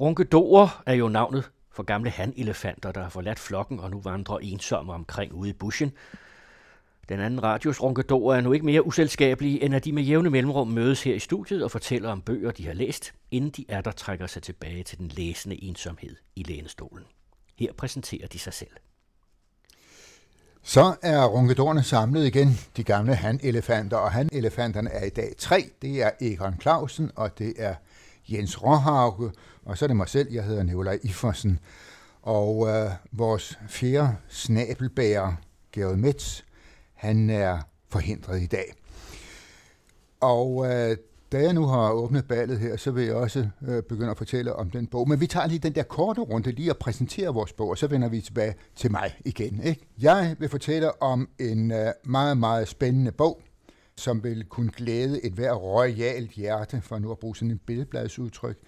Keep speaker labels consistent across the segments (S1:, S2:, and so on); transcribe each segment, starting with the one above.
S1: Runkedorer er jo navnet for gamle hanelefanter, der har forladt flokken og nu vandrer ensomme omkring ude i buschen. Den anden radios runkedorer er nu ikke mere uselskabelige, end at de med jævne mellemrum mødes her i studiet og fortæller om bøger, de har læst, inden de er der trækker sig tilbage til den læsende ensomhed i lænestolen. Her præsenterer de sig selv.
S2: Så er runkedorerne samlet igen, de gamle hanelefanter, og hanelefanterne er i dag tre. Det er Egon Clausen, og det er Jens Råhauke, og så er det mig selv, jeg hedder Nikolaj Iforsen. Og øh, vores fjerde snabelbærer, Gerald Metz, han er forhindret i dag. Og øh, da jeg nu har åbnet ballet her, så vil jeg også øh, begynde at fortælle om den bog. Men vi tager lige den der korte runde lige og præsenterer vores bog, og så vender vi tilbage til mig igen. Ikke? Jeg vil fortælle om en øh, meget, meget spændende bog, som vil kunne glæde et hver royalt hjerte, for nu at bruge sådan en billedbladsudtryk,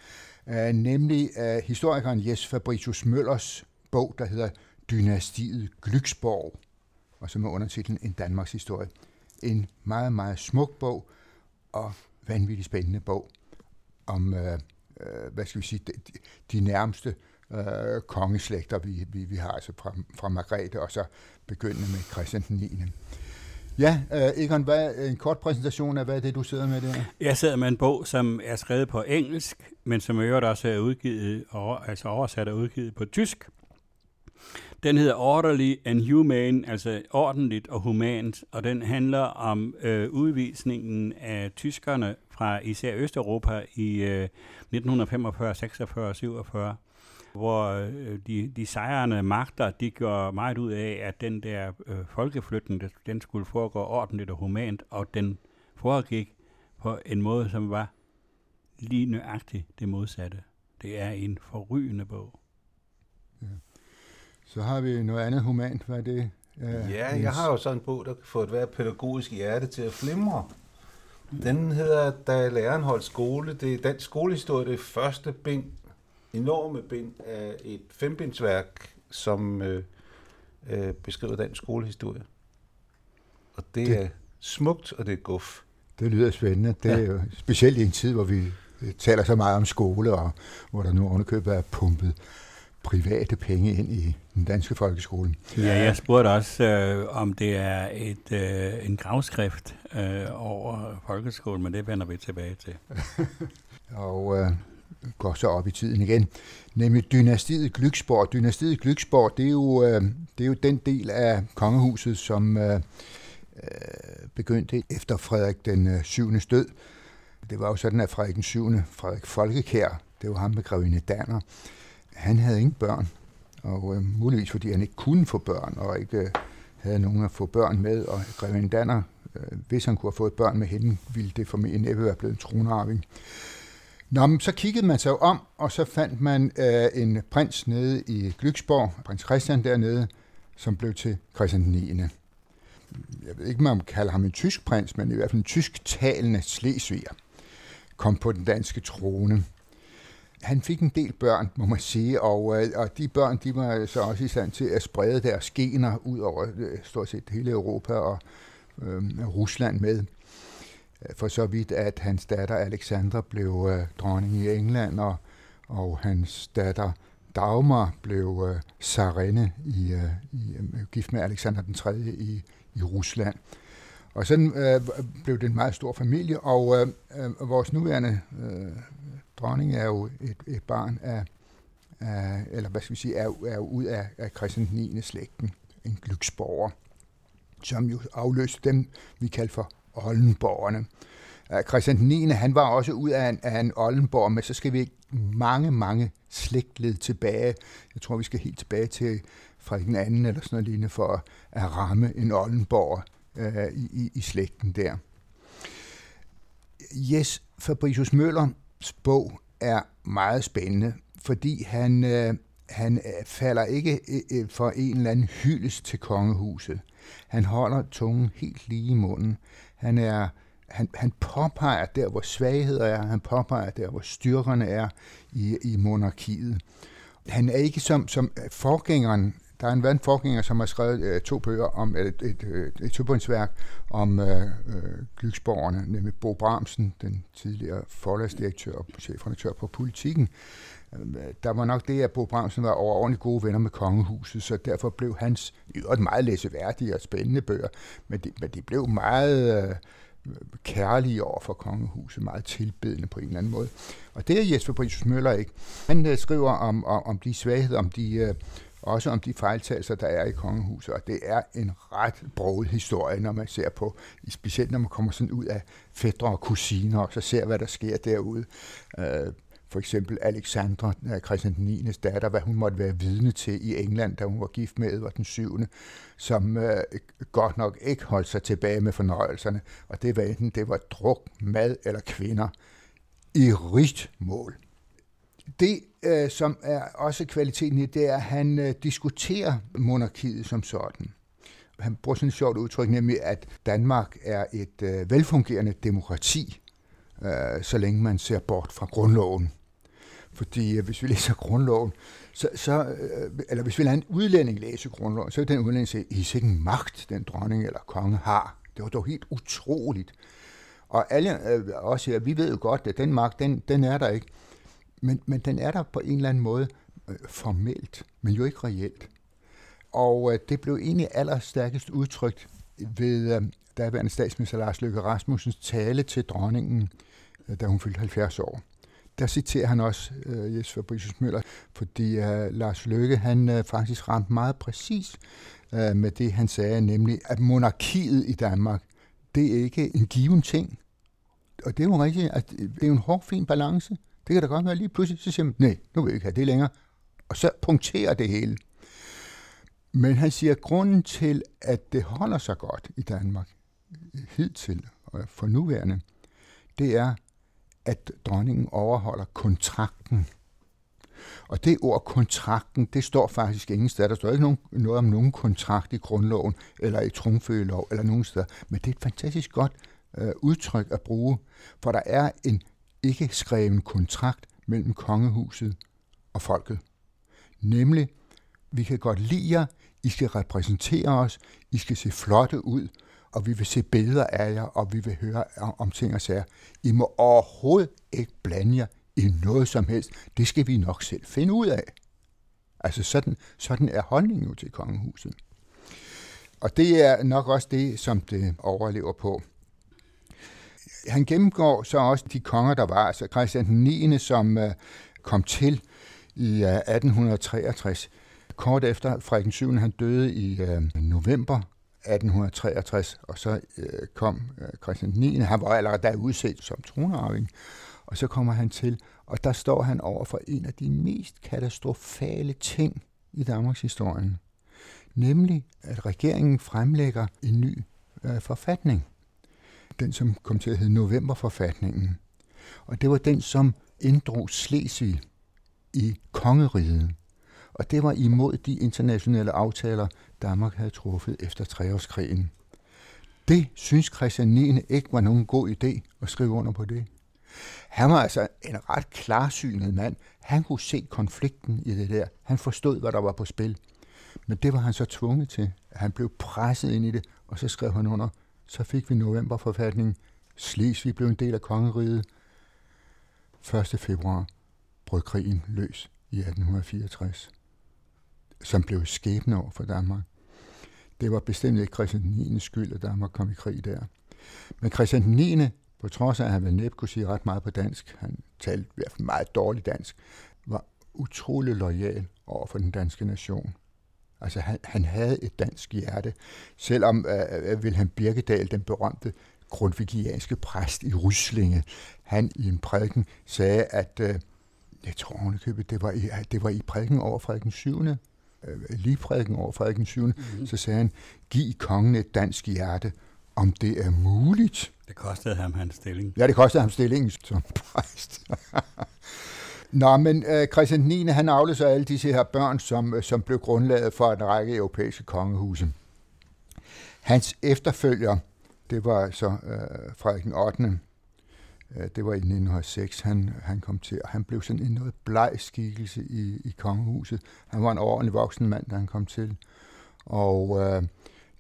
S2: øh, nemlig øh, historikeren Jes Fabricius Møllers bog, der hedder Dynastiet Glyksborg, og som er undertitlen En Danmarks Historie. En meget, meget smuk bog, og vanvittigt spændende bog om, øh, øh, hvad skal vi sige, de, de nærmeste øh, kongeslægter, vi, vi, vi har, altså fra, fra Margrethe, og så begyndende med Christian 9. Ja, øh, Egon, hvad, en kort præsentation af, hvad er det, du sidder med der?
S3: Jeg sidder med en bog, som er skrevet på engelsk, men som i øvrigt også er udgivet, altså oversat og udgivet på tysk. Den hedder Orderly and Humane, altså ordentligt og humant, og den handler om øh, udvisningen af tyskerne fra især Østeuropa i øh, 1945, 46 47 hvor øh, de, de sejrende magter, de gjorde meget ud af, at den der øh, folkeflytning, den skulle foregå ordentligt og humant, og den foregik på en måde, som var lige nøjagtigt det modsatte. Det er en forrygende bog.
S2: Ja. Så har vi noget andet humant. Hvad er det?
S4: Uh, ja, jeg har jo sådan en bog, der kan få et hver pædagogisk hjerte til at flimre. Den hedder Da læreren holdt skole. Det er dansk skolehistorie, det er første bind, enorme bind af et fembindsværk, som øh, øh, beskriver dansk skolehistorie. Og det, det er smukt, og det er guf.
S2: Det lyder spændende. Det er ja. jo specielt i en tid, hvor vi taler så meget om skole, og hvor der nu ovenikøbet er pumpet private penge ind i den danske folkeskole.
S3: Ja, jeg spurgte også, øh, om det er et øh, en gravskrift øh, over folkeskolen, men det vender vi tilbage til.
S2: og øh, går så op i tiden igen. Nemlig dynastiet Glücksborg. Dynastiet Glücksborg, det er jo, øh, det er jo den del af kongehuset, som øh, øh begyndte efter Frederik den øh, 7. død. Det var jo sådan, at Frederik den 7. Frederik Folkekær, det var ham med grevinde Danner, han havde ingen børn, og øh, muligvis fordi han ikke kunne få børn, og ikke øh, havde nogen at få børn med, og grevinde Danner, øh, hvis han kunne have fået børn med hende, ville det formentlig næppe være blevet en tronarving. Nå, men så kiggede man sig om, og så fandt man øh, en prins nede i Glücksborg, prins Christian dernede, som blev til Christian 9. Jeg ved ikke, om man kalder ham en tysk prins, men i hvert fald en tysk-talende slesviger, kom på den danske trone han fik en del børn, må man sige, og, øh, og de børn de var så også i stand til at sprede deres gener ud over øh, stort set hele Europa og øh, Rusland med. For så vidt, at hans datter Alexandra blev øh, dronning i England, og, og hans datter Dagmar blev øh, sarinde i, øh, i, øh, gift med Alexander den 3. i, i Rusland. Og sådan øh, blev det en meget stor familie, og øh, øh, vores nuværende øh, dronning er jo et, et barn af, af, eller hvad skal vi sige, er, er ud af, af Christian 9. slægten, en glyksborger, som jo afløste dem, vi kalder for Oldenborgerne. Øh, Christian 9. han var også ud af en, af en Oldenborg, men så skal vi mange, mange slægtled tilbage. Jeg tror, vi skal helt tilbage til Frederik den anden eller sådan noget lignende for at ramme en Oldenborg øh, i, i i slægten der. Jes Fabricius Møller bog er meget spændende, fordi han, øh, han øh, falder ikke øh, øh, for en eller anden hyldest til kongehuset. Han holder tungen helt lige i munden. Han, er, han, han påpeger der, hvor svagheder er, han påpeger der, hvor styrkerne er i, i monarkiet. Han er ikke som, som forgængeren der er en vand forgænger, som har skrevet øh, to bøger om et, et, et, et topundsværk om øh, øh, Glyksborgerne, nemlig Bo Bramsen, den tidligere forlagsdirektør og chefredaktør på Politikken. Øh, der var nok det, at Bo Bramsen var overordentligt gode venner med kongehuset, så derfor blev hans i meget læseværdige og spændende bøger, men de, men de blev meget... Øh, kærlige over for kongehuset, meget tilbedende på en eller anden måde. Og det er Jesper Brisus Møller ikke. Han øh, skriver om, om, om de svagheder, om de, øh, også om de fejltagelser, der er i kongehuset, og det er en ret broget historie, når man ser på, specielt når man kommer sådan ud af fædre og kusiner, og så ser, hvad der sker derude for eksempel Alexandra, øh, Christian den 9. datter, hvad hun måtte være vidne til i England, da hun var gift med Edvard den 7., som øh, godt nok ikke holdt sig tilbage med fornøjelserne, og det var enten det var druk, mad eller kvinder i rigt mål. Det, øh, som er også kvaliteten i det, er, at han øh, diskuterer monarkiet som sådan. Han bruger sådan et sjovt udtryk, nemlig at Danmark er et øh, velfungerende demokrati, øh, så længe man ser bort fra grundloven. Fordi øh, hvis vi læser grundloven, så, så, øh, eller hvis vi lader en udlænding læse grundloven, så vil den udlænding sige, I en magt, den dronning eller konge har. Det var dog helt utroligt. Og alle, øh, også her, vi ved jo godt, at den magt, den, den er der ikke. Men, men den er der på en eller anden måde øh, formelt, men jo ikke reelt. Og øh, det blev egentlig allerstærkest udtrykt ved øh, daværende statsminister Lars Løkke Rasmussens tale til dronningen, øh, da hun fyldte 70 år der citerer han også øh, Jes Fabricius Møller, fordi øh, Lars Løkke han øh, faktisk ramte meget præcis øh, med det, han sagde, nemlig at monarkiet i Danmark, det er ikke en given ting. Og det er jo rigtigt, at øh, det er en hård, fin balance. Det kan da godt være lige pludselig, så siger man, nej, nu vil jeg ikke have det længere. Og så punkterer det hele. Men han siger, at grunden til, at det holder sig godt i Danmark, hidtil og for nuværende, det er, at dronningen overholder kontrakten. Og det ord kontrakten, det står faktisk ingen steder. Der står ikke nogen, noget om nogen kontrakt i grundloven, eller i trumfølgelov, eller nogen steder. Men det er et fantastisk godt øh, udtryk at bruge, for der er en ikke skreven kontrakt mellem kongehuset og folket. Nemlig, vi kan godt lide jer, I skal repræsentere os, I skal se flotte ud, og vi vil se billeder af jer, og vi vil høre om ting og sager. I må overhovedet ikke blande jer i noget som helst. Det skal vi nok selv finde ud af. Altså sådan, sådan er holdningen jo til kongehuset. Og det er nok også det, som det overlever på. Han gennemgår så også de konger, der var. Altså Christian den 9., som øh, kom til i øh, 1863. Kort efter Frederik 7. han døde i øh, november 1863, og så øh, kom øh, Christian 9. Han var allerede der udset som tronarving, og så kommer han til, og der står han over for en af de mest katastrofale ting i Danmarks historie, nemlig at regeringen fremlægger en ny øh, forfatning. Den, som kom til at hedde Novemberforfatningen. Og det var den, som inddrog Slesvig i kongeriget. Og det var imod de internationale aftaler, Danmark havde truffet efter treårskrigen. Det synes Christian 9. ikke var nogen god idé at skrive under på det. Han var altså en ret klarsynet mand. Han kunne se konflikten i det der. Han forstod, hvad der var på spil. Men det var han så tvunget til. Han blev presset ind i det, og så skrev han under. Så fik vi novemberforfatningen. Slesvig blev en del af kongeriget. 1. februar brød krigen løs i 1864, som blev skæbne for Danmark. Det var bestemt ikke Christian 9. skyld, at Danmark kom i krig der. Men Christian 9., på trods af, at han vel næppe kunne sige ret meget på dansk, han talte i hvert fald meget dårligt dansk, var utrolig lojal over for den danske nation. Altså han, han havde et dansk hjerte, selvom øh, øh Wilhelm Birkedal, den berømte grundvigianske præst i Ryslinge, han i en prædiken sagde, at øh, jeg tror det var i, det var i prædiken over Frederik 7 øh, ligeprædiken over Frederik den 7., mm-hmm. så sagde han, giv kongen et dansk hjerte, om det er muligt.
S3: Det kostede ham hans stilling.
S2: Ja, det kostede ham stillingen som præst. Nå, men øh, Christian 9. han afløser alle disse her børn, som, øh, som blev grundlaget for en række europæiske kongehuse. Hans efterfølger, det var så øh, Frederik den 8., Øh, det var i 1906, han, han kom til, og han blev sådan en noget bleg skikkelse i, i kongehuset. Han var en ordentlig voksen mand, da han kom til. Og øh,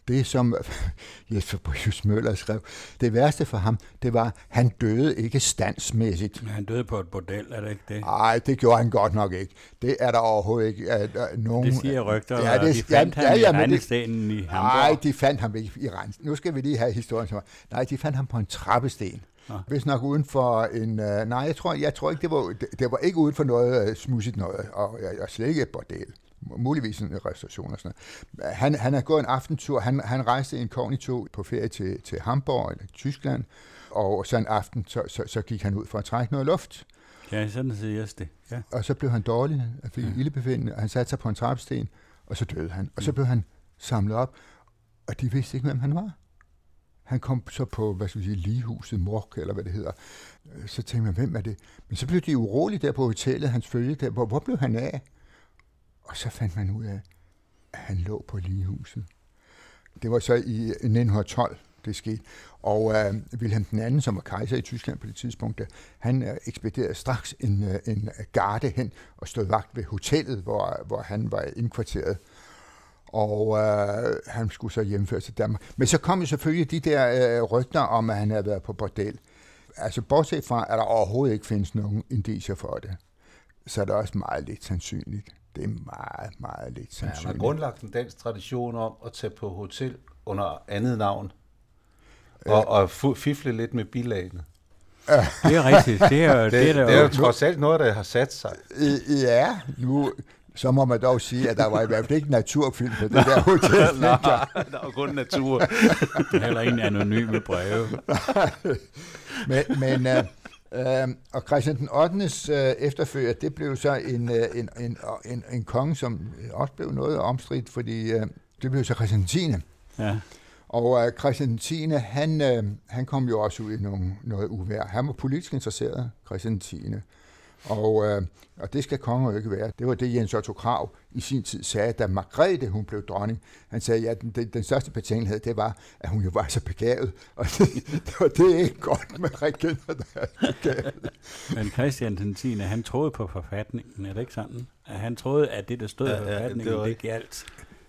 S2: det, som Jesper Bryus Møller skrev, det værste for ham, det var, at han døde ikke standsmæssigt.
S3: Men han døde på et bordel, er det ikke det?
S2: Nej, det gjorde han godt nok ikke. Det er der overhovedet ikke at, at nogen...
S3: Det siger rygter,
S2: ja, det,
S3: de fandt ja, ham ja, ja, i regnestenen i Hamburg.
S2: Nej, de fandt ham ikke i Rennes. Nu skal vi lige have historien. Nej, de fandt ham på en trappesten. Nå. Hvis nok uden for en... Uh, nej, jeg tror, jeg tror ikke, det var, det, det var ikke uden for noget uh, smudsigt noget, og, og, og slet ikke et bordel muligvis en restauration og sådan noget. Han, han har gået en aftentur, han, han rejste inkognito på ferie til, til Hamburg eller Tyskland, og så en aften, så, så, så gik han ud for at trække noget luft.
S3: Ja, sådan siger det. Ja.
S2: Og så blev han dårlig, og fik ja. ildebefindende, og han satte sig på en trappesten, og så døde han. Og så mm. blev han samlet op, og de vidste ikke, hvem han var. Han kom så på, hvad skal vi sige, ligehuset, Mork, eller hvad det hedder. Øh, så tænkte man, hvem er det? Men så blev de urolige der på hotellet, hans følge der. Hvor, hvor blev han af? Og så fandt man ud af, at han lå på ligehuset. Det var så i 1912, det skete. Og uh, Wilhelm anden, som var kejser i Tyskland på det tidspunkt, der, han uh, ekspederede straks en, uh, en garde hen og stod vagt ved hotellet, hvor, hvor han var indkvarteret. Og uh, han skulle så hjemføre til Danmark. Men så kom jo selvfølgelig de der uh, rygter om, at han havde været på bordel. Altså bortset fra, at der overhovedet ikke findes nogen indiser for det, så er det også meget lidt sandsynligt. Det er meget, meget lidt sandsynligt. Ja,
S4: man har grundlagt en dansk tradition om at tage på hotel under andet navn, og, og fifle lidt med bilagene.
S3: Det er rigtigt. Det er, det,
S4: det, er, det er jo trods alt noget, der har sat sig.
S2: Ja, nu, så må man dog sige, at der var i hvert fald ikke naturfilm på det der hotel.
S4: Nej, der var kun natur.
S3: Heller ingen anonyme breve.
S2: men men uh, Øh, og Christian den 8. Øh, efterfølger, det blev så en, øh, en, en, en, en konge, som også blev noget omstridt, fordi øh, det blev så Christian 10. Ja. Og øh, Christian 10. Han, øh, han kom jo også ud i nogle, noget uvær. Han var politisk interesseret, Christian 10. Og, øh, og det skal konger jo ikke være. Det var det, Jens Otto Krav i sin tid sagde, da Margrethe hun blev dronning. Han sagde, at den, den, den største betænkelighed, det var, at hun jo var så begavet. Og det, det var det ikke godt med regenter, der er begavet.
S3: Men Christian den 10. han troede på forfatningen, er det ikke sådan? At han troede, at det, der stod i ja, forfatningen, ja, det, det galt.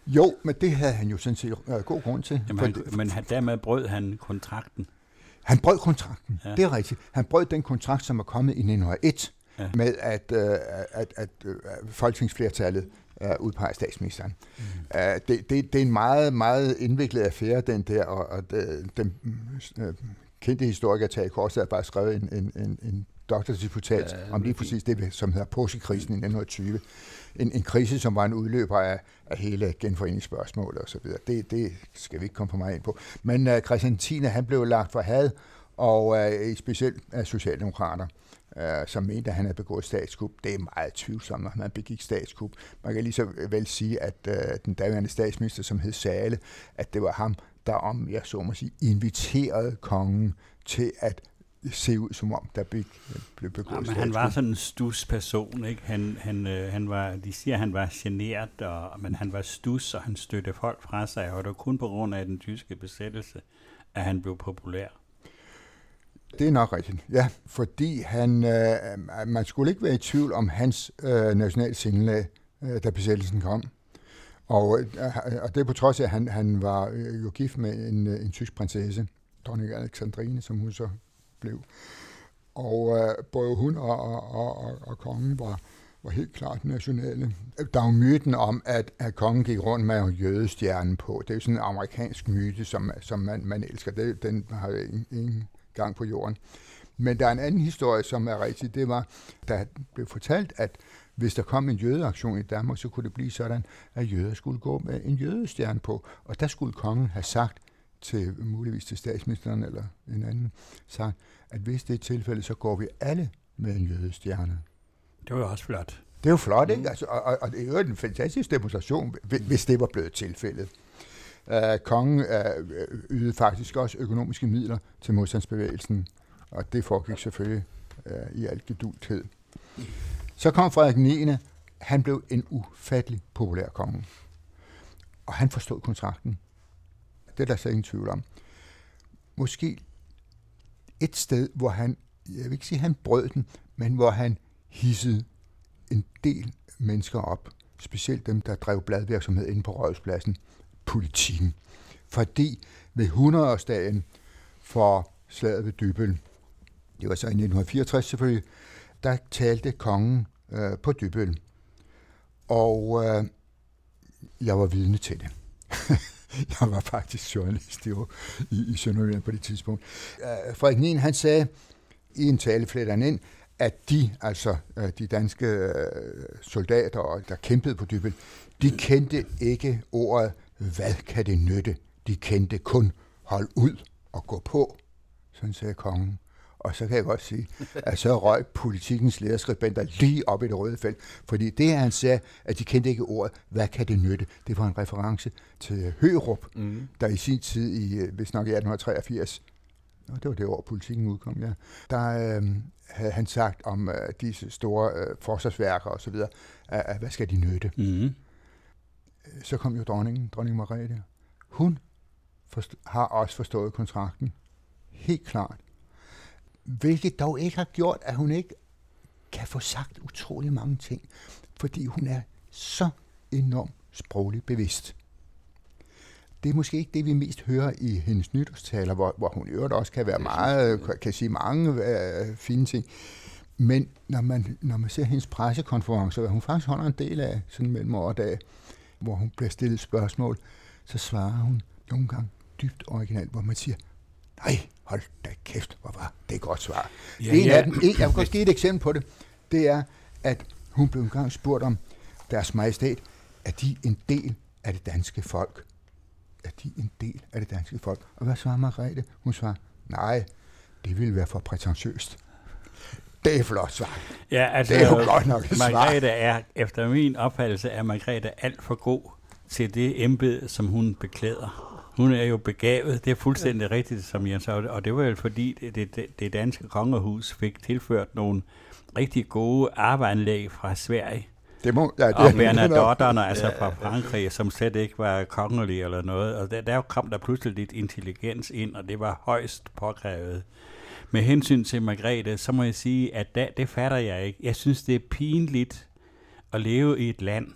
S2: Jo, men det havde han jo sådan set uh, god grund til.
S3: Jamen, han, men han, dermed brød han kontrakten.
S2: Han brød kontrakten, ja. det er rigtigt. Han brød den kontrakt, som er kommet i 1901 ja. med at, øh, at, at øh, folketingsflertallet øh, udpeger statsministeren. Mm. Uh, det, det, det er en meget, meget indviklet affære, den der, og, og det, den øh, kendte historiker Tage Kors har bare skrevet en, en, en, en doktordisputat ja, om lige præcis det, som hedder Påskekrisen i 1920. En, en krise, som var en udløber af, af hele genforeningsspørgsmålet osv. Det, det skal vi ikke komme på mig ind på. Men uh, Christian 10. han blev lagt for had, og uh, specielt af Socialdemokrater øh, som mente, at han havde begået statskup. Det er meget tvivlsomt, når man begik statskup. Man kan lige så vel sige, at øh, den daværende statsminister, som hed Sale, at det var ham, der om, jeg så må sige, inviterede kongen til at se ud som om, der blev, blev begået ja, men
S3: han var sådan en stus person, ikke? Han, han, øh, han var, de siger, at han var generet, og, men han var stus, og han støttede folk fra sig, og det var kun på grund af den tyske besættelse, at han blev populær.
S2: Det er nok rigtigt, ja, fordi han, øh, man skulle ikke være i tvivl om hans øh, nationale sindelag, øh, da besættelsen kom. Og, øh, og det er på trods af, at han, han var øh, jo gift med en, øh, en tysk prinsesse, dronning Alexandrine, som hun så blev. Og øh, både hun og, og, og, og, og kongen var, var helt klart nationale. Der er jo myten om, at, at kongen gik rundt med jødestjernen på. Det er jo sådan en amerikansk myte, som, som man, man elsker. Det, den har ingen, ingen gang på jorden. Men der er en anden historie, som er rigtig. Det var, der blev fortalt, at hvis der kom en jødeaktion i Danmark, så kunne det blive sådan, at jøder skulle gå med en jødestjerne på. Og der skulle kongen have sagt til, muligvis til statsministeren eller en anden, sagt, at hvis det er tilfældet, så går vi alle med en jødestjerne.
S3: Det var jo også flot.
S2: Det er jo flot, ikke? Altså, og, og, og det er jo en fantastisk demonstration, hvis det var blevet tilfældet. Øh, kongen uh, ydede faktisk også økonomiske midler til modstandsbevægelsen, og det foregik selvfølgelig øh, i alt gedulthed. Så kom Frederik 9. Han blev en ufattelig populær konge. Og han forstod kontrakten. Det er der slet ingen tvivl om. Måske et sted, hvor han jeg vil ikke sige, han brød den, men hvor han hissede en del mennesker op, specielt dem, der drev bladvirksomhed inde på Rådhuspladsen, politikken. Fordi ved 100-årsdagen for slaget ved Dybøl, det var så i 1964 selvfølgelig, der talte kongen øh, på Dybøl. Og øh, jeg var vidne til det. jeg var faktisk journalist i, i, i Sønderjylland på det tidspunkt. Øh, Frederik Nien, han sagde i en tale fletter ind, at de, altså øh, de danske øh, soldater, der kæmpede på Dybøl, de kendte ikke ordet, hvad kan det nytte? De kendte kun, hold ud og gå på, sådan sagde kongen. Og så kan jeg godt sige, at så røg politikens lederskribenter lige op i det røde felt. Fordi det, han sagde, at de kendte ikke ordet, hvad kan det nytte? Det var en reference til Hørup, mm. der i sin tid, i, øh, hvis nok i 1883, og det var det år, politikken udkom, ja, der øh, havde han sagt om øh, disse store øh, forsvarsværker osv., at, at hvad skal de nytte? Mm. Så kom jo dronningen, dronning Margrethe. Hun forst- har også forstået kontrakten. Helt klart. Hvilket dog ikke har gjort, at hun ikke kan få sagt utrolig mange ting, fordi hun er så enormt sprogligt bevidst. Det er måske ikke det, vi mest hører i hendes nytårstaler, hvor, hvor hun i øvrigt også kan være meget, kan sige mange øh, fine ting. Men når man, når man ser hendes pressekonferencer, hun faktisk holder en del af sådan mellem år og dag, hvor hun bliver stillet spørgsmål, så svarer hun nogle gange dybt originalt, hvor man siger, nej, hold da kæft, hvor var det et godt svar. Ja, en ja. af dem, en, jeg vil godt give et eksempel på det, det er, at hun blev engang spurgt om deres majestæt, er de en del af det danske folk? Er de en del af det danske folk? Og hvad svarer Margrethe? Hun svarer, nej, det ville være for prætentiøst. Det er flot svar.
S3: Ja, altså, det er jo godt nok et Margrethe svar. er, efter min opfattelse, er Margrethe alt for god til det embede, som hun beklæder. Hun er jo begavet, det er fuldstændig ja. rigtigt, som Jens sagde, og det var jo fordi, det, det, det danske kongehus fik tilført nogle rigtig gode arbejdsanlæg fra Sverige. Det må, ja, det og Bernadotterne, altså ja, fra Frankrig, som slet ikke var kongelige eller noget. Og der, der kom der pludselig lidt intelligens ind, og det var højst påkrævet. Med hensyn til Margrethe, så må jeg sige, at da, det fatter jeg ikke. Jeg synes, det er pinligt at leve i et land,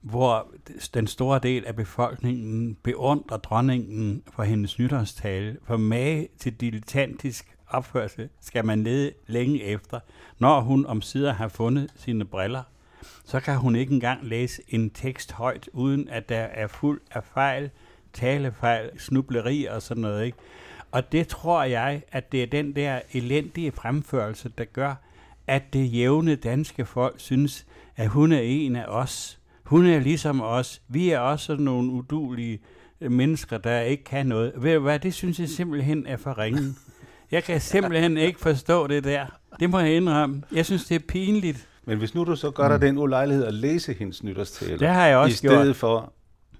S3: hvor den store del af befolkningen beundrer dronningen for hendes nytårstale. For mage til dilettantisk opførsel skal man lede længe efter. Når hun om sider har fundet sine briller, så kan hun ikke engang læse en tekst højt, uden at der er fuld af fejl, talefejl, snubleri og sådan noget. Ikke? Og det tror jeg, at det er den der elendige fremførelse, der gør, at det jævne danske folk synes, at hun er en af os. Hun er ligesom os. Vi er også sådan nogle udulige mennesker, der ikke kan noget. Ved du hvad, det synes jeg simpelthen er for ringen. Jeg kan simpelthen ikke forstå det der. Det må jeg indrømme. Jeg synes, det er pinligt.
S4: Men hvis nu du så gør dig mm. den ulejlighed at læse hendes nytårstaler,
S3: det har jeg også
S4: i stedet gjort. for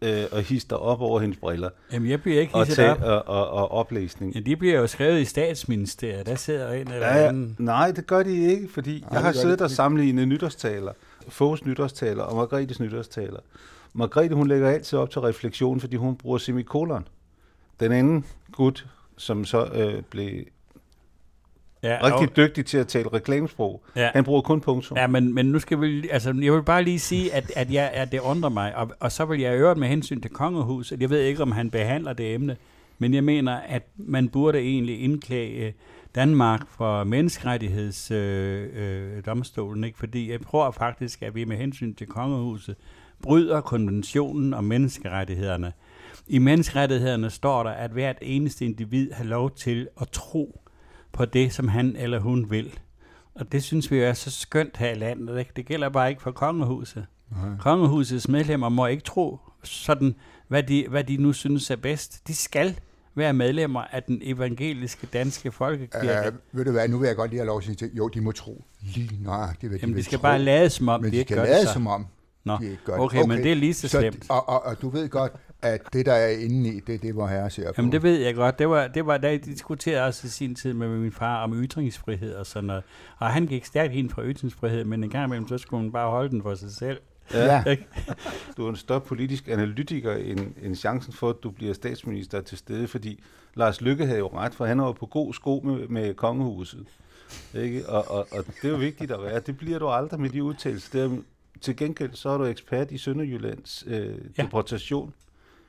S4: øh, hisse dig op over hendes briller.
S3: Jamen, jeg bliver ikke
S4: hisset op. Og, og, og oplæsning.
S3: Ja, de bliver jo skrevet i statsministeriet. Der sidder en eller ja, anden.
S4: Nej, det gør de ikke, fordi nej, jeg har siddet og sammenlignet nytårstaler. Foghs nytårstaler og Margrethes nytårstaler. Margrethe, hun lægger altid op til refleksion, fordi hun bruger semikolon. Den anden gut, som så øh, blev Ja, rigtig og, dygtig til at tale reklamesprog. Ja. Han bruger kun punktum.
S3: Ja, men, men nu skal vi, altså, jeg vil bare lige sige, at, at, jeg, at det undrer mig, og, og så vil jeg øvrigt med hensyn til kongehuset, jeg ved ikke, om han behandler det emne, men jeg mener, at man burde egentlig indklage Danmark for menneskerettighedsdomstolen, øh, øh, ikke? fordi jeg tror faktisk, at vi med hensyn til kongehuset bryder konventionen om menneskerettighederne. I menneskerettighederne står der, at hvert eneste individ har lov til at tro på det, som han eller hun vil. Og det synes vi jo er så skønt her i landet. Ikke? Det gælder bare ikke for kongehuset. Nej. Kongehusets medlemmer må ikke tro sådan, hvad de, hvad de nu synes er bedst. De skal være medlemmer af den evangeliske danske folkekirke. Uh,
S2: ved du hvad, nu vil jeg godt lige have lov til at sige, jo, de må tro lige nøjagtigt, hvad
S3: Jamen,
S2: de,
S3: de skal tro, bare lade som om,
S2: men
S3: de, de
S2: ikke gør lade det som om,
S3: Nå, de ikke gør okay, okay, men det er lige så slemt.
S2: Så, og, og, og du ved godt, at det, der er inde i, det er det, hvor herre ser på.
S3: Jamen, det ved jeg godt. Det var, det var da jeg diskuterede også i sin tid med min far om ytringsfrihed og sådan noget. Og han gik stærkt ind for ytringsfrihed, men en gang imellem, så skulle man bare holde den for sig selv. Ja.
S4: du er en større politisk analytiker end, end chancen for, at du bliver statsminister til stede, fordi Lars Lykke havde jo ret, for han var på god sko med, med kongehuset. Ikke? Og, og, og det er jo vigtigt at være. Det bliver du aldrig med de udtalelser. Der, til gengæld så er du ekspert i Sønderjyllands øh,
S3: Ja.
S4: deportation.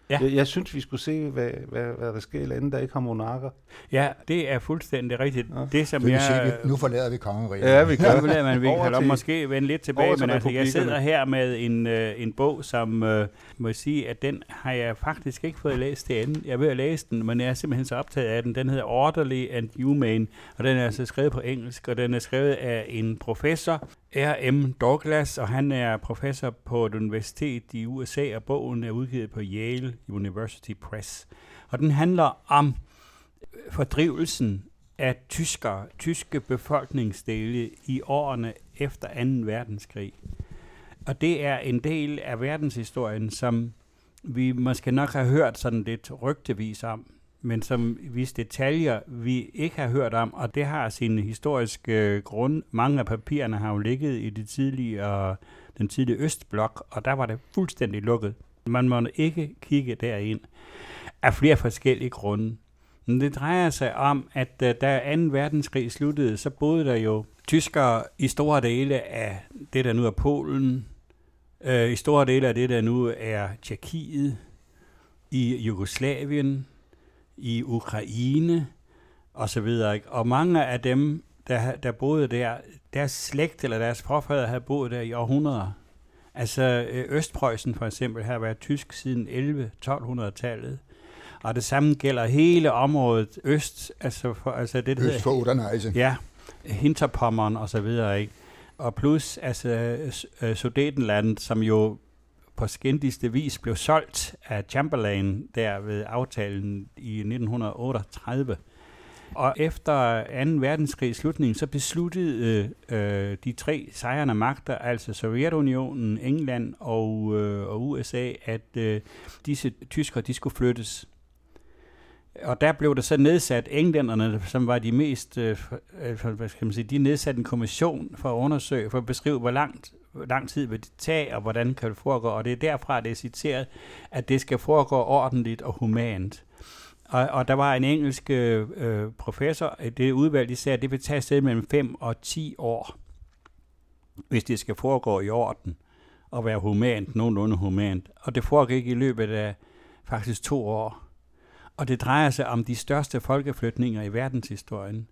S3: Ja.
S4: Jeg, jeg synes, vi skulle se, hvad, hvad, hvad der sker i landet, der ikke har monarker.
S3: Ja, det er fuldstændig rigtigt.
S4: Ja.
S3: Det, som
S2: Det
S3: jeg...
S2: sige, nu forlader vi kongeriget.
S4: Ja, vi
S3: Ja, vil man vi
S4: Over
S3: kan
S4: til-
S3: måske vende lidt tilbage,
S4: til
S3: men altså, jeg sidder her med en, øh, en bog, som øh, må jeg sige, at den har jeg faktisk ikke fået læst det andet. Jeg ved at læse den, men jeg er simpelthen så optaget af den. Den hedder Orderly and Humane, og den er altså skrevet på engelsk, og den er skrevet af en professor, R.M. Douglas, og han er professor på et universitet i USA, og bogen er udgivet på Yale University Press. Og den handler om fordrivelsen af tyskere, tyske befolkningsdele i årene efter 2. verdenskrig. Og det er en del af verdenshistorien, som vi måske nok har hørt sådan lidt rygtevis om, men som hvis detaljer vi ikke har hørt om, og det har sin historiske øh, grund. Mange af papirerne har jo ligget i det tidlige, den tidlige Østblok, og der var det fuldstændig lukket. Man må ikke kigge derind af flere forskellige grunde. Men det drejer sig om, at øh, da 2. verdenskrig sluttede, så boede der jo tyskere i store dele af det, der nu er Polen, øh, i store dele af det, der nu er Tjekkiet, i Jugoslavien, i Ukraine og så videre. Ikke? Og mange af dem, der, der boede der, deres slægt eller deres forfædre havde boet der i århundreder. Altså øh, Østpreussen for eksempel har været tysk siden 11-1200-tallet. Og det samme gælder hele området øst, altså, for, altså det, der
S2: Øst for Udernejse.
S3: Ja, Hinterpommern og så videre, ikke? Og plus, altså, øh, Sudetenland, som jo på skændigste vis blev solgt af Chamberlain der ved aftalen i 1938. Og efter 2. verdenskrigs slutning, så besluttede øh, de tre sejrende magter, altså Sovjetunionen, England og, øh, og USA, at øh, disse tyskere, de skulle flyttes. Og der blev der så nedsat englænderne, som var de mest, øh, øh hvad skal man sige, de nedsatte en kommission for at undersøge, for at beskrive, hvor langt hvor lang tid vil det tage, og hvordan kan det foregå. Og det er derfra, det er citeret, at det skal foregå ordentligt og humant. Og, og der var en engelsk øh, øh professor, øh, det udvalg, de sagde, at det vil tage sted mellem 5 og 10 år, hvis det skal foregå i orden og være humant, nogenlunde humant. Og det foregik i løbet af faktisk to år. Og det drejer sig om de største folkeflytninger i verdenshistorien.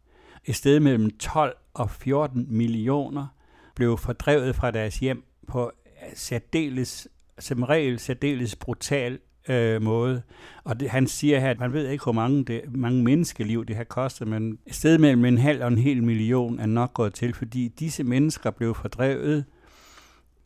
S3: Et sted mellem 12 og 14 millioner blev fordrevet fra deres hjem på særdeles, som regel særdeles brutal øh, måde. Og det, han siger her, at man ved ikke, hvor mange, det, mange menneskeliv det har kostet, men et sted mellem en halv og en hel million er nok gået til, fordi disse mennesker blev fordrevet.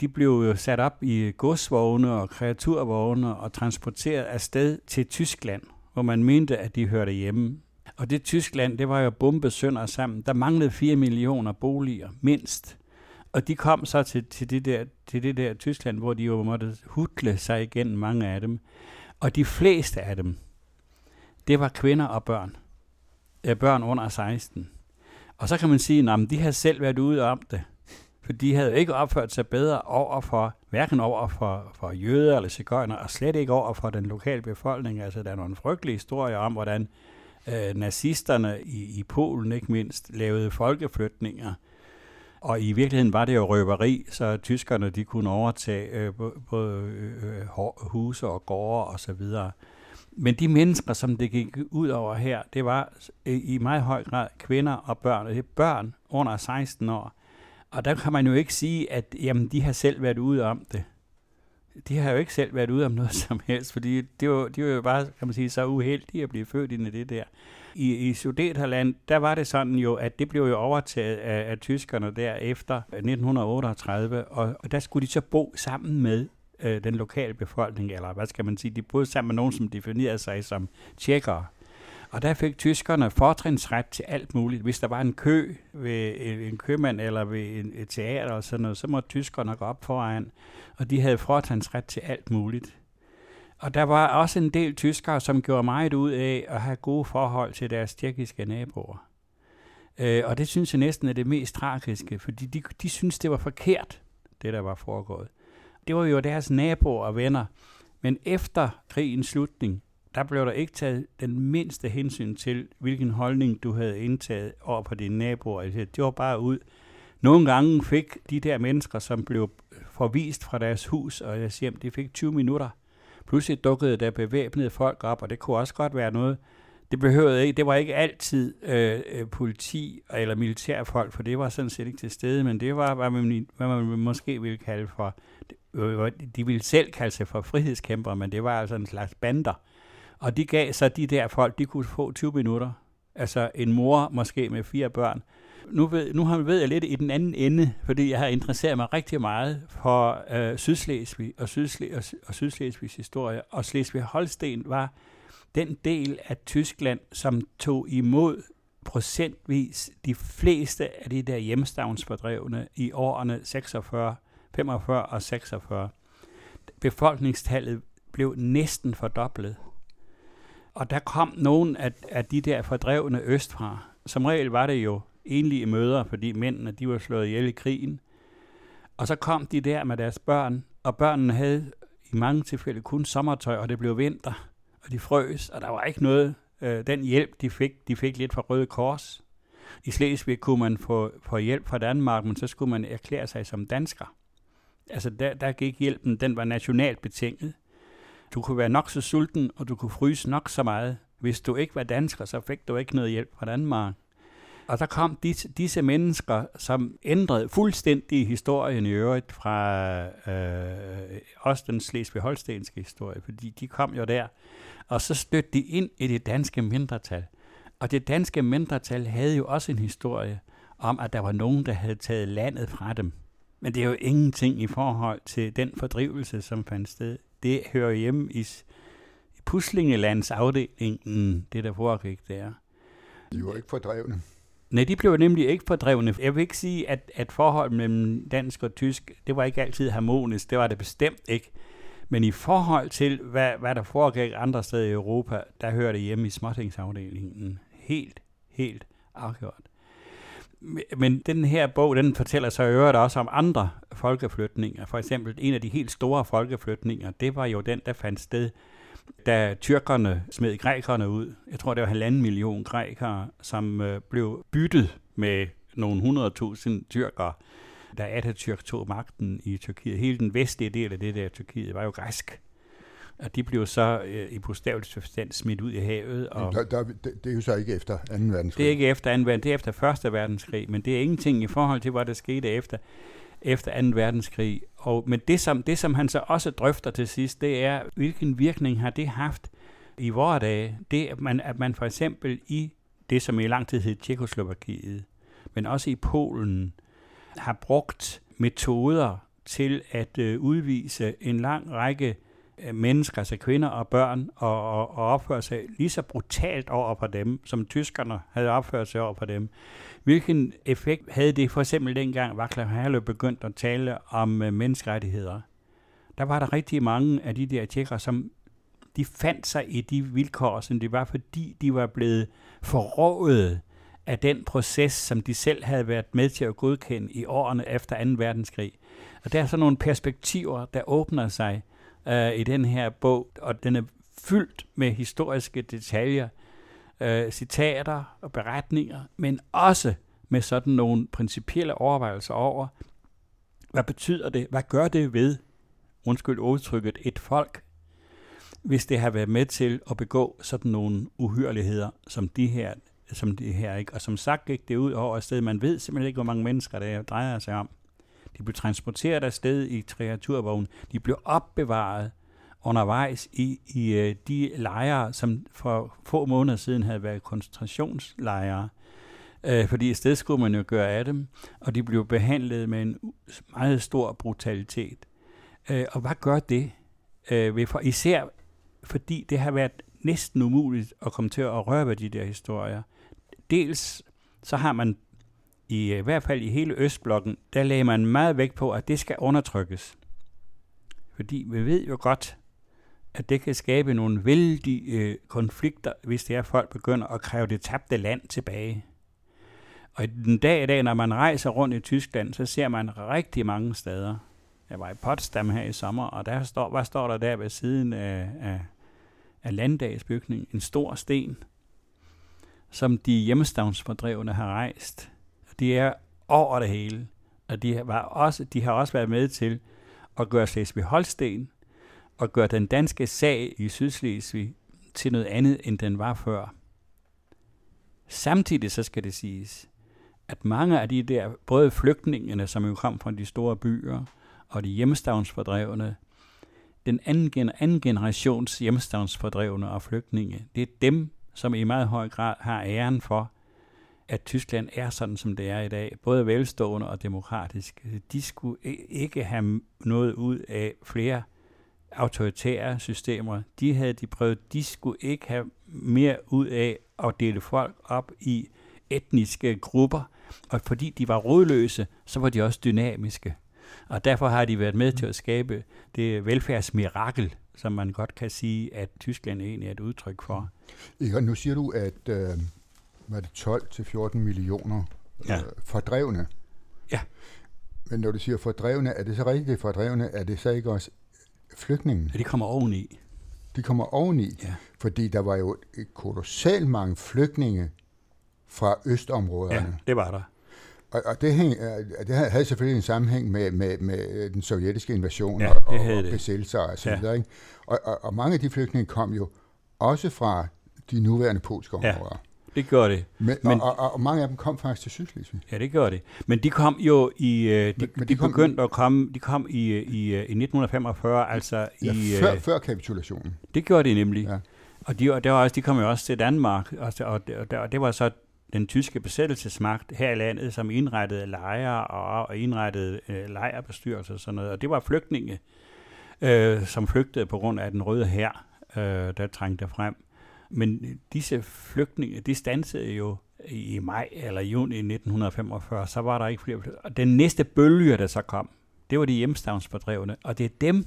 S3: De blev jo sat op i godsvogne og kreaturvogne og transporteret afsted til Tyskland, hvor man mente, at de hørte hjemme. Og det Tyskland, det var jo bombet sønder sammen. Der manglede 4 millioner boliger, mindst. Og de kom så til, til, det der, til det der Tyskland, hvor de jo måtte hudle sig igennem mange af dem. Og de fleste af dem, det var kvinder og børn. Børn under 16. Og så kan man sige, at de har selv været ude om det. For de havde ikke opført sig bedre over for, hverken over for, for jøder eller cigøjner, og slet ikke over for den lokale befolkning. Altså, der er nogle frygtelige historier om, hvordan øh, nazisterne i, i Polen ikke mindst lavede folkeflytninger. Og i virkeligheden var det jo røveri, så tyskerne de kunne overtage øh, både øh, øh huse og gårde og så videre. Men de mennesker, som det gik ud over her, det var øh, i meget høj grad kvinder og børn. Det er børn under 16 år. Og der kan man jo ikke sige, at jamen, de har selv været ude om det. De har jo ikke selv været ude om noget som helst, fordi det var, de var jo bare, kan man sige, så uheldige at blive født ind i det der. I, i Sudeterland, der var det sådan jo, at det blev jo overtaget af, af tyskerne der efter 1938, og, og der skulle de så bo sammen med øh, den lokale befolkning, eller hvad skal man sige, de boede sammen med nogen, som definerede sig som tjekkere. Og der fik tyskerne fortrinsret til alt muligt. Hvis der var en kø ved øh, en købmand eller ved en, et teater og sådan noget, så måtte tyskerne gå op foran, og de havde fortrinsret til alt muligt. Og der var også en del tyskere, som gjorde meget ud af at have gode forhold til deres tjekkiske naboer. Øh, og det synes jeg næsten er det mest tragiske, fordi de, de synes, det var forkert, det der var foregået. Det var jo deres naboer og venner. Men efter krigens slutning, der blev der ikke taget den mindste hensyn til, hvilken holdning du havde indtaget over på dine naboer. Altså, det var bare ud. Nogle gange fik de der mennesker, som blev forvist fra deres hus og deres hjem, de fik 20 minutter. Pludselig dukkede der bevæbnede folk op, og det kunne også godt være noget, det behøvede ikke, det var ikke altid øh, øh politi eller militærfolk, for det var sådan set ikke til stede, men det var, hvad man, hvad man måske ville kalde for, øh, øh de ville selv kalde sig for frihedskæmper, men det var altså en slags bander. Og de gav så de der folk, de kunne få 20 minutter. Altså en mor måske med fire børn. Nu ved, nu har ved jeg lidt i den anden ende, fordi jeg har interesseret mig rigtig meget for øh, Sydslesvig og, Sydsle- og, og Sydslesvigs historie. Og Slesvig-Holsten var den del af Tyskland, som tog imod procentvis de fleste af de der hjemstavnsfordrevne i årene 46, 45 og 46. Befolkningstallet blev næsten fordoblet. Og der kom nogen af, af de der fordrevne østfra. Som regel var det jo enlige mødre, fordi mændene de var slået ihjel i krigen. Og så kom de der med deres børn, og børnene havde i mange tilfælde kun sommertøj, og det blev vinter og de frøs, og der var ikke noget. Øh, den hjælp, de fik, de fik lidt fra Røde Kors. I Slesvig kunne man få, få hjælp fra Danmark, men så skulle man erklære sig som dansker. Altså der, der gik hjælpen, den var nationalt betinget. Du kunne være nok så sulten, og du kunne fryse nok så meget. Hvis du ikke var dansker, så fik du ikke noget hjælp fra Danmark. Og der kom disse, disse mennesker, som ændrede fuldstændig historien i øvrigt fra øh, også den slesvig-holstenske historie, fordi de kom jo der, og så stødte de ind i det danske mindretal. Og det danske mindretal havde jo også en historie om, at der var nogen, der havde taget landet fra dem. Men det er jo ingenting i forhold til den fordrivelse, som fandt sted. Det hører hjemme i, i Puslingelands afdelingen, det der foregik der.
S2: De var ikke fordrevne.
S3: Nej, de blev nemlig ikke fordrevne. Jeg vil ikke sige, at, at forholdet mellem dansk og tysk, det var ikke altid harmonisk. Det var det bestemt ikke. Men i forhold til, hvad, hvad der foregik andre steder i Europa, der hører det hjemme i småtingsafdelingen. Helt, helt afgjort. Men den her bog, den fortæller så øvrigt også om andre folkeflytninger. For eksempel en af de helt store folkeflytninger, det var jo den, der fandt sted, da tyrkerne smed grækerne ud. Jeg tror, det var halvanden million grækere, som øh, blev byttet med nogle hundredtusind tyrkere da Atatürk tog magten i Tyrkiet. Hele den vestlige del af det der Tyrkiet var jo græsk. Og de blev så øh, i bogstaveligt forstand smidt ud i havet. Og
S2: der, der, det, det er jo så ikke efter 2. verdenskrig.
S3: Det er ikke efter 2. verdenskrig, det er efter 1. verdenskrig, men det er ingenting i forhold til, hvad der skete efter, efter 2. verdenskrig. Og, men det som, det, som han så også drøfter til sidst, det er, hvilken virkning har det haft i vores dage? Det, at man, at man for eksempel i det, som i lang tid hed Tjekoslovakiet, men også i Polen, har brugt metoder til at øh, udvise en lang række øh, mennesker, altså kvinder og børn, og, og, og opføre sig lige så brutalt over på dem, som tyskerne havde opført sig over på dem. Hvilken effekt havde det for eksempel dengang Václav Havel begyndte at tale om øh, menneskerettigheder? Der var der rigtig mange af de der tjekker, som de fandt sig i de vilkår, som det var, fordi de var blevet forrådet af den proces, som de selv havde været med til at godkende i årene efter 2. verdenskrig. Og der er så nogle perspektiver, der åbner sig øh, i den her bog, og den er fyldt med historiske detaljer, øh, citater og beretninger, men også med sådan nogle principielle overvejelser over, hvad betyder det, hvad gør det ved, undskyld udtrykket, et folk, hvis det har været med til at begå sådan nogle uhyreligheder, som de her som de her. Ikke? Og som sagt gik det ud over et sted, man ved simpelthen ikke, hvor mange mennesker det drejer sig om. De blev transporteret afsted i kreaturvognen. De blev opbevaret undervejs i, i øh, de lejre, som for få måneder siden havde været koncentrationslejre. Øh, fordi et sted skulle man jo gøre af dem, og de blev behandlet med en meget stor brutalitet. Øh, og hvad gør det? Øh, for, især fordi det har været næsten umuligt at komme til at røre ved de der historier dels så har man i, i hvert fald i hele Østblokken, der lagde man meget vægt på, at det skal undertrykkes. Fordi vi ved jo godt, at det kan skabe nogle vældige øh, konflikter, hvis det er, at folk begynder at kræve det tabte land tilbage. Og i den dag i dag, når man rejser rundt i Tyskland, så ser man rigtig mange steder. Jeg var i Potsdam her i sommer, og der står, hvad står der der ved siden af, af, af landdagsbygningen? en stor sten, som de hjemmestavnsfordrevne har rejst. De er over det hele, og de, var også, de har også været med til at gøre Slesvig-Holsten og gøre den danske sag i Sydslesvig til noget andet, end den var før. Samtidig så skal det siges, at mange af de der, både flygtningene, som jo kom fra de store byer, og de hjemstavnsfordrevne, den anden, anden generations hjemstavnsfordrevne og flygtninge, det er dem, som i meget høj grad har æren for, at Tyskland er sådan, som det er i dag, både velstående og demokratisk. De skulle ikke have noget ud af flere autoritære systemer. De havde de prøvet, de skulle ikke have mere ud af at dele folk op i etniske grupper, og fordi de var rådløse, så var de også dynamiske. Og derfor har de været med til at skabe det velfærdsmirakel, som man godt kan sige, at Tyskland egentlig er et udtryk for.
S2: Ikke, nu siger du, at øh, var det 12-14 millioner øh, ja. fordrevne.
S3: Ja.
S2: Men når du siger fordrevne, er det så rigtigt, fordrevne? Er det så ikke også flygtningen?
S3: Ja, de kommer oveni.
S2: De kommer oveni,
S3: ja.
S2: fordi der var jo et kolossalt mange flygtninge fra østområderne.
S3: Ja, det var der.
S2: Og, og det, hæng, det havde selvfølgelig en sammenhæng med, med, med den sovjetiske invasion
S3: ja,
S2: og, og, besættelser og så videre. Ja. Ikke? Og, og, og mange af de flygtninge kom jo også fra de nuværende polske områder.
S3: Det gjorde det.
S2: Men, men, og, og, og mange af dem kom faktisk til Sydslesvig.
S3: Ja, det gjorde det. Men de kom jo i... Øh, de, men, men de, de kom, begyndte at komme... De kom i, i, i 1945, altså
S2: ja,
S3: i...
S2: Før, øh, før kapitulationen.
S3: Det gjorde de nemlig. Ja. Og de, og der var også, de kom jo også til Danmark, og, og, og, og det var så den tyske besættelsesmagt her i landet, som indrettede lejre og, og indrettede øh, lejrebestyrelser og sådan noget. Og det var flygtninge, øh, som flygtede på grund af den røde hær, øh, der trængte frem. Men øh, disse flygtninge, de stansede jo i maj eller juni 1945, så var der ikke flere. Og den næste bølge, der så kom, det var de hjemstavnsfordrevne, og det er dem,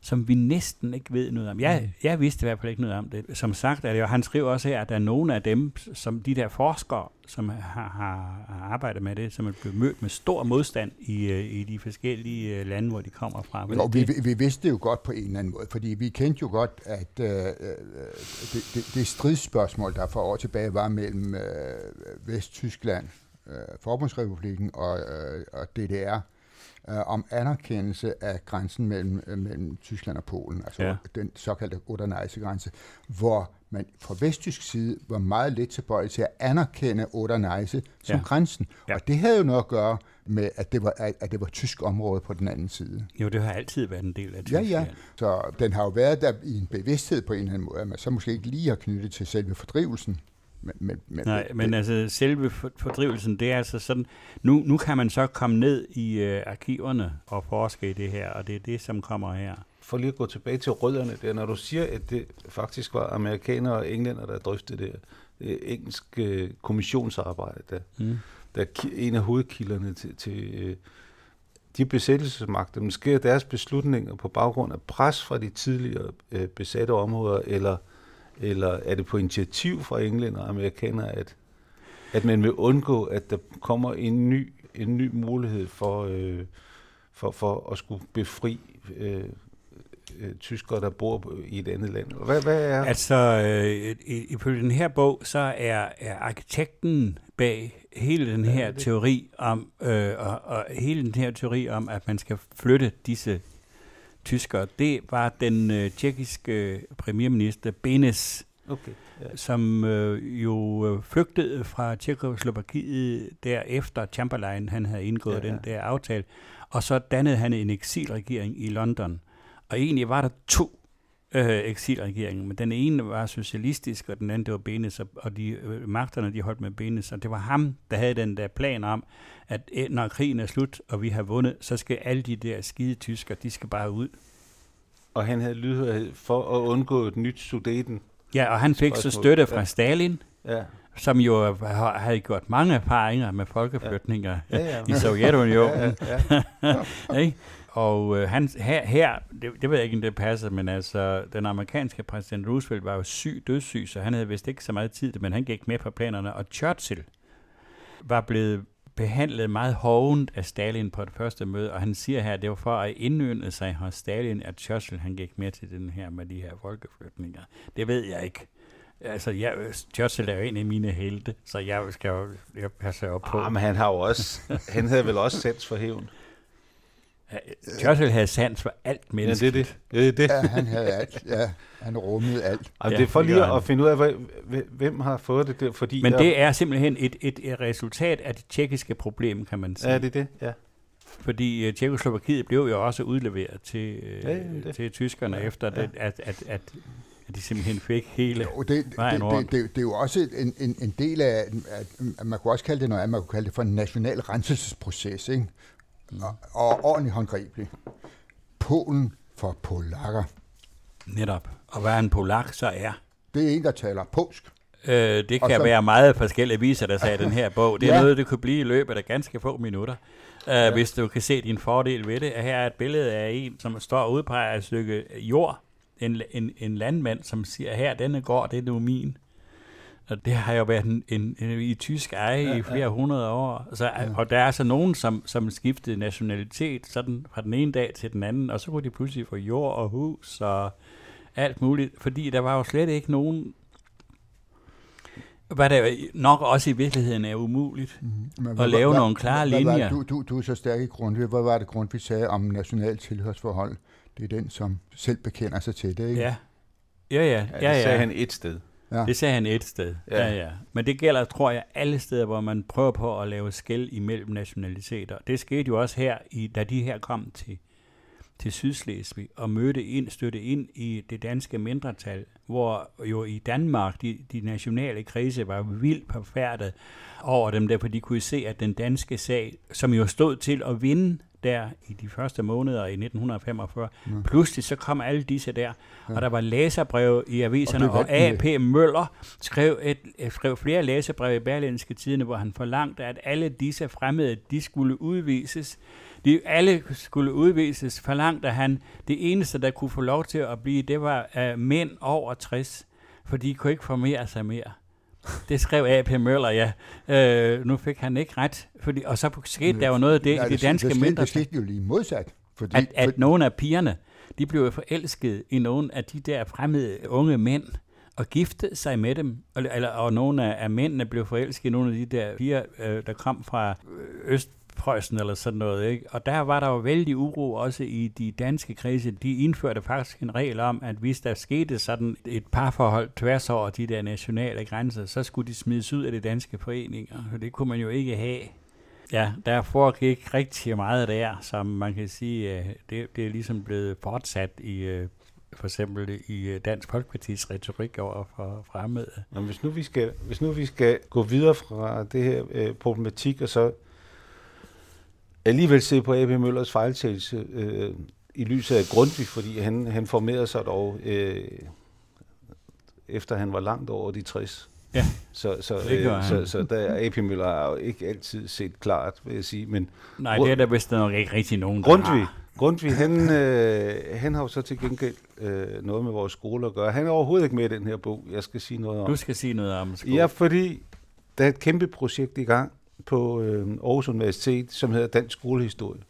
S3: som vi næsten ikke ved noget om. Jeg, mm. jeg vidste i hvert fald ikke noget om det. Som sagt, er det, og han skriver også her, at der er nogle af dem, som de der forskere, som har, har, har arbejdet med det, som er blevet mødt med stor modstand i, øh, i de forskellige øh, lande, hvor de kommer fra.
S2: Jo, vi, vi vidste det jo godt på en eller anden måde, fordi vi kendte jo godt, at øh, øh det, det, det stridsspørgsmål, der for år tilbage var mellem øh, Vesttyskland, øh, Forbundsrepubliken og, øh, og DDR, øh, om anerkendelse af grænsen mellem, øh, mellem Tyskland og Polen, altså ja. den såkaldte Oder-Neisse-grænse, hvor man fra vesttysk side var meget lidt tilbøjelig til at anerkende Oder-Neisse som ja. grænsen. Ja. Og det havde jo noget at gøre med, at det, var, at det var tysk område på den anden side.
S3: Jo, det har altid været en del af Tyskland.
S2: Ja, ja. Så den har jo været der i en bevidsthed på en eller anden måde, at man så måske ikke lige har knyttet til selve fordrivelsen.
S3: Men, men, men, Nej, men altså selve fordrivelsen, det er altså sådan, nu, nu kan man så komme ned i øh, arkiverne og forske i det her, og det er det, som kommer her.
S4: For lige at gå tilbage til rødderne der, når du siger, at det faktisk var amerikanere og englænder, der drøftede det, det engelske øh, kommissionsarbejde, der, mm. der er en af hovedkilderne til, til øh, de besættelsesmagter, men sker deres beslutninger på baggrund af pres fra de tidligere øh, besatte områder, eller eller er det på initiativ fra englænder og amerikanere, at, at man vil undgå, at der kommer en ny, en ny mulighed for, øh, for, for at skulle befri øh, øh, tyskere, der bor i et andet land? Hvad, hvad er?
S3: Altså, øh, ifølge den her bog, så er, er arkitekten bag hele den her ja, teori om, øh, og, og hele den her teori om, at man skal flytte disse tyskere, det var den øh, tjekkiske premierminister Benes, okay, ja. som øh, jo øh, flygtede fra Tjekkoslovakiet derefter Chamberlain, han havde indgået ja, ja. den der aftale, og så dannede han en eksilregering i London. Og egentlig var der to øh, eksilregeringer, men den ene var socialistisk, og den anden det var Benes, og de øh, magterne de holdt med Benes, og det var ham, der havde den der plan om, at øh, når krigen er slut, og vi har vundet, så skal alle de der skide tysker, de skal bare ud.
S4: Og han havde lydhørhed for at undgå et nyt sudeten.
S3: Ja, og han fik så støtte fra ja. Stalin, ja. som jo havde gjort mange erfaringer med folkeflytninger ja. Ja, ja. i Sovjetunionen. ja, ja, ja. og øh, han, her, her det, det ved jeg ikke, om det passer, men altså, den amerikanske præsident Roosevelt var jo syg, dødssyg, så han havde vist ikke så meget tid, men han gik med på planerne. Og Churchill var blevet behandlet meget hovent af Stalin på det første møde, og han siger her, at det var for at indønde sig hos Stalin, at Churchill han gik med til den her med de her folkeflytninger. Det ved jeg ikke. Altså, jeg, Churchill er jo en af mine helte, så jeg skal jo jeg passe op på.
S4: Ah, men han har jo også, han havde vel også sans for hævn.
S3: Churchill havde sans for alt menneske.
S4: Ja, det er det. det, er det.
S2: Ja, han havde alt. Ja, han rummede alt.
S4: Altså,
S3: Ja,
S4: det er for
S3: det
S4: lige at finde ud af, hvem- hvem har fået det der, fordi...
S3: Men det er simpelthen et, et, et resultat af det tjekkiske problem, kan man sige.
S4: Ja, det er det, ja.
S3: Fordi uh, Tjekkoslovakiet blev jo også udleveret til, uh,
S4: Ja, det-
S3: til tyskerne,
S4: Ja,
S3: ja, efter
S4: ja.
S3: det, at, at, at, at de simpelthen fik hele...
S2: Jo, det, det,
S3: Vejen
S2: det,
S3: rundt.
S2: det, det, det er jo også en, en, en del af, at, at man kunne også kalde det noget andet, man kunne kalde det for en national renselsesproces, ikke? Og, og ordentligt håndgribelig. Polen for polakker.
S3: Netop. Og hvad en polak så er.
S2: Det er en, der taler polsk.
S3: Øh, det kan
S2: så-
S3: være meget forskellige viser, der sagde den her bog. Det er
S2: ja.
S3: noget, det kunne blive i løbet af ganske få minutter. Uh, ja. Hvis du kan se din fordel ved det. Her er et billede af en, som står og udpeger et stykke jord. En, en, en landmand, som siger, her, denne gård, det er nu min. Og det har jo været en, en, en, i tysk eje ja, i flere ja. hundrede år. Så, ja. Og der er så nogen, som, som skiftede nationalitet sådan fra den ene dag til den anden, og så kunne de pludselig få jord og hus og alt muligt, fordi der var jo slet ikke nogen hvad der nok også i virkeligheden er umuligt.
S2: Men
S3: At lave nogle klare
S2: hvad, hvad,
S3: linjer.
S2: du, du, du er så stærk i Grundtvig. Hvad var det, Grundtvig sagde om national tilhørsforhold? Det er den, som selv bekender sig til det, ikke?
S3: Ja. Ja, ja,
S4: Ja,
S3: ja,
S4: det
S3: ja.
S4: sagde han et sted.
S2: Ja.
S3: Det sagde han et sted.
S4: Ja.
S3: Ja. ja. Men det gælder, tror jeg, alle steder, hvor man prøver på at lave skæld imellem nationaliteter. Det skete jo også her, i, da de her kom til, til Sydslesvig og mødte ind, støtte ind i det danske mindretal, hvor jo i Danmark de, de nationale krise var vildt forfærdet over dem, derfor de kunne se, at den danske sag, som jo stod til at vinde der i de første måneder i 1945, mm. pludselig så kom alle disse der, ja. og der var læserbreve i aviserne,
S2: Og
S3: og, A.P. Møller skrev, et, skrev flere læserbreve i Berlinske Tidene, hvor han forlangte, at alle disse fremmede, de skulle udvises. De alle skulle udvises, forlangte han. Det eneste, der kunne få lov til at blive, det var uh, mænd over 60, for de kunne ikke formere sig mere. Det skrev A.P. Møller, ja. Øh, nu fik han ikke ret, fordi, og så skete der jo noget af det
S2: Nej,
S3: i det danske
S2: det, skete,
S3: mindretal
S2: det skete jo lige modsat. Fordi,
S3: at, at
S2: for,
S3: nogle af pigerne, de blev forelsket i nogle af de der fremmede unge mænd, og giftede sig med dem. Og, eller, og nogle af, af mændene blev forelsket i nogle af de der piger, øh, der kom fra øh, Preussen eller sådan noget. Ikke? Og der var der jo vældig uro også i de danske kredse. De indførte faktisk en regel om, at hvis der skete sådan et parforhold tværs over de der nationale grænser, så skulle de smides ud af de danske foreninger. Og det kunne man jo ikke have. Ja, der foregik rigtig meget der, som man kan sige, øh, det, det er ligesom blevet fortsat i øh, for eksempel i øh, Dansk Folkepartis retorik over for fremmede.
S4: Men hvis nu vi skal, hvis nu vi skal gå videre fra det her øh, problematik, og så alligevel se på A.P. Møllers fejltagelse øh, i lyset af Grundtvig, fordi han, han formerede sig dog øh, efter han var langt over de 60.
S3: Ja,
S4: Så, så,
S3: det gør
S4: øh,
S3: han.
S4: så, så der A.P. Møller har jo ikke altid set klart, vil jeg sige. Men
S3: Nej, det er der vist nok ikke rigtig nogen, der
S4: Grundtvig,
S3: har.
S4: Grundtvig han, øh, han har jo så til gengæld øh, noget med vores skole at gøre. Han er overhovedet ikke med i den her bog, jeg skal sige noget om.
S3: Du skal sige noget om skole.
S4: Ja, fordi der er et kæmpe projekt i gang på øh, Aarhus Universitet, som hedder Dansk Skolehistorie.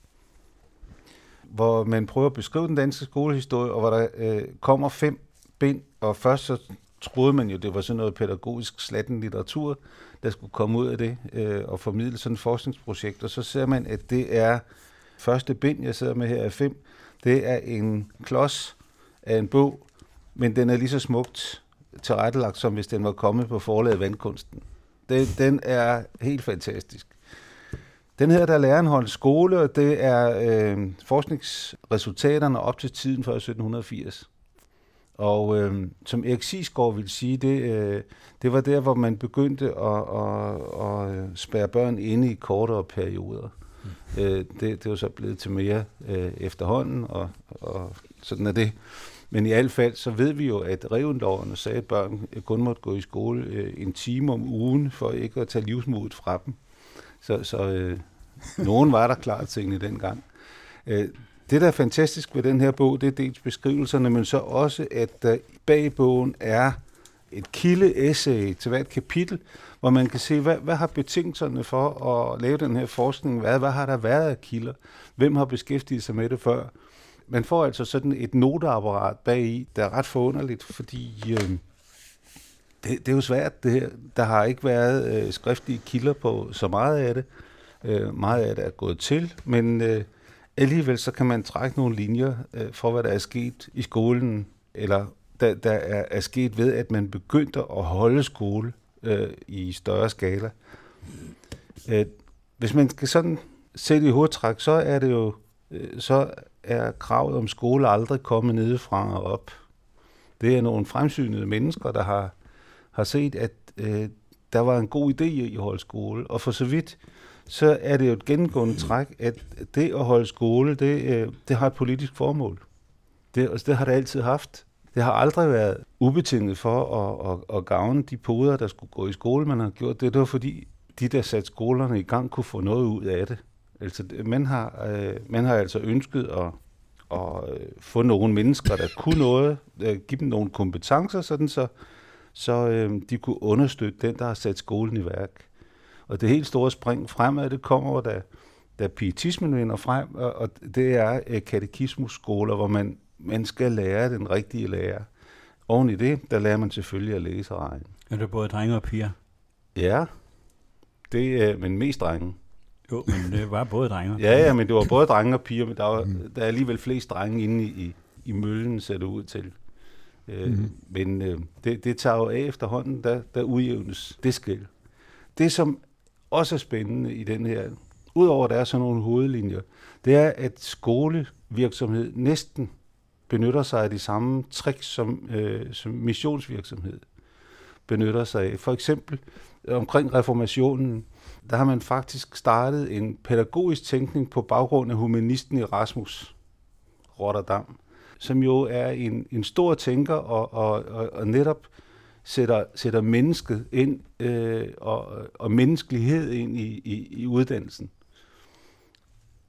S4: Hvor man prøver at beskrive den danske skolehistorie, og hvor der øh, kommer fem bind, og først så troede man jo, det var sådan noget pædagogisk slatten litteratur, der skulle komme ud af det øh, og formidle sådan et forskningsprojekt. Og så ser man, at det er første bind, jeg sidder med her af fem, det er en klods af en bog, men den er lige så smukt tilrettelagt, som hvis den var kommet på forlaget Vandkunsten. Den, den er helt fantastisk. Den her, der er læreren holdt skole, og det er øh, forskningsresultaterne op til tiden før 1780. Og øh, som Erik Sisgaard vil sige, det, øh, det var der, hvor man begyndte at, at, at spærre børn inde i kortere perioder. Mm. Øh, det, det er jo så blevet til mere øh, efterhånden, og, og sådan er det. Men i hvert fald, så ved vi jo, at revenloverne sagde, at børn kun måtte gå i skole øh, en time om ugen, for ikke at tage livsmodet fra dem. Så, så øh, nogen var der klar tingene dengang. Øh, det, der er fantastisk ved den her bog, det er dels beskrivelserne, men så også, at der bag bogen er et kilde-essay til hvert kapitel, hvor man kan se, hvad, hvad har betingelserne for at lave den her forskning været? Hvad har der været af kilder? Hvem har beskæftiget sig med det før? Man får altså sådan et noteapparat bagi, der er ret forunderligt, fordi øh, det, det er jo svært det her. Der har ikke været øh, skriftlige kilder på så meget af det. Øh, meget af det er gået til, men øh, alligevel så kan man trække nogle linjer øh, for, hvad der er sket i skolen, eller der, der er, er sket ved, at man begyndte at holde skole øh, i større skala. Øh, hvis man skal sådan sætte i hovedtræk, så er det jo, øh, så er kravet om skole aldrig kommet nedefra og op. Det er nogle fremsynede mennesker, der har, har set, at øh, der var en god idé i at holde skole. Og for så vidt, så er det jo et gennemgående træk, at det at holde skole, det, øh, det har et politisk formål. Det, altså, det har det altid haft. Det har aldrig været ubetinget for at, at, at gavne de poder, der skulle gå i skole, man har gjort det. Det var fordi, de der satte skolerne i gang, kunne få noget ud af det. Altså, man har, øh, man har altså ønsket at, at øh, få nogle mennesker, der kunne noget, øh, give dem nogle kompetencer, sådan så, så øh, de kunne understøtte den, der har sat skolen i værk. Og det helt store spring fremad, det kommer, da, da pietismen vinder frem, og, og det er øh, katekismusskoler, hvor man man skal lære den rigtige lærer. Oven i det, der lærer man selvfølgelig at læse og regne.
S3: Er det både drenge og piger?
S4: Ja, det er, men mest drenge.
S3: Jo, men det var både drenge.
S4: Ja, ja, men det var både drenge og piger, men der, var, mm. der er alligevel flest drenge inde i, i, i møllen, ser det ud til. Øh, mm. Men øh, det, det tager jo af efterhånden, der, der udjævnes det skæld. Det, som også er spændende i den her, udover at der er sådan nogle hovedlinjer, det er, at skolevirksomhed næsten benytter sig af de samme tricks, som, øh, som missionsvirksomhed benytter sig af. For eksempel omkring reformationen, der har man faktisk startet en pædagogisk tænkning på baggrund af humanisten Erasmus Rotterdam, som jo er en, en stor tænker og, og, og, og netop sætter, sætter mennesket ind øh, og, og menneskelighed ind i, i, i uddannelsen.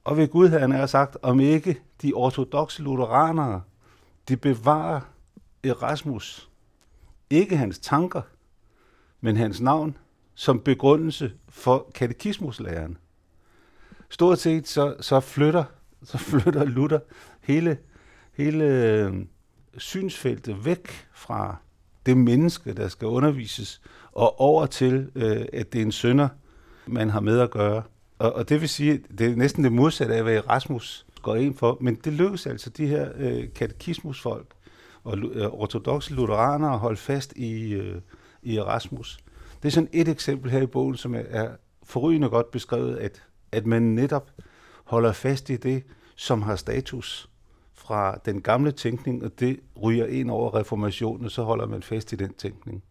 S4: Og ved Gud havde han sagt, om ikke de ortodoxe lutheranere de bevarer Erasmus ikke hans tanker, men hans navn som begrundelse for katekismuslæren. Stort set så, så flytter så flytter Luther hele, hele øh, synsfeltet væk fra det menneske, der skal undervises, og over til, øh, at det er en sønder, man har med at gøre. Og, og det vil sige, det er næsten det modsatte af, hvad Erasmus går ind for, men det lykkes altså de her øh, katekismusfolk og øh, ortodoxe lutheranere at holde fast i, øh, i Erasmus. Det er sådan et eksempel her i bogen, som er, forrygende godt beskrevet, at, at man netop holder fast i det, som har status fra den gamle tænkning, og det ryger ind over reformationen, så holder man fast i den tænkning.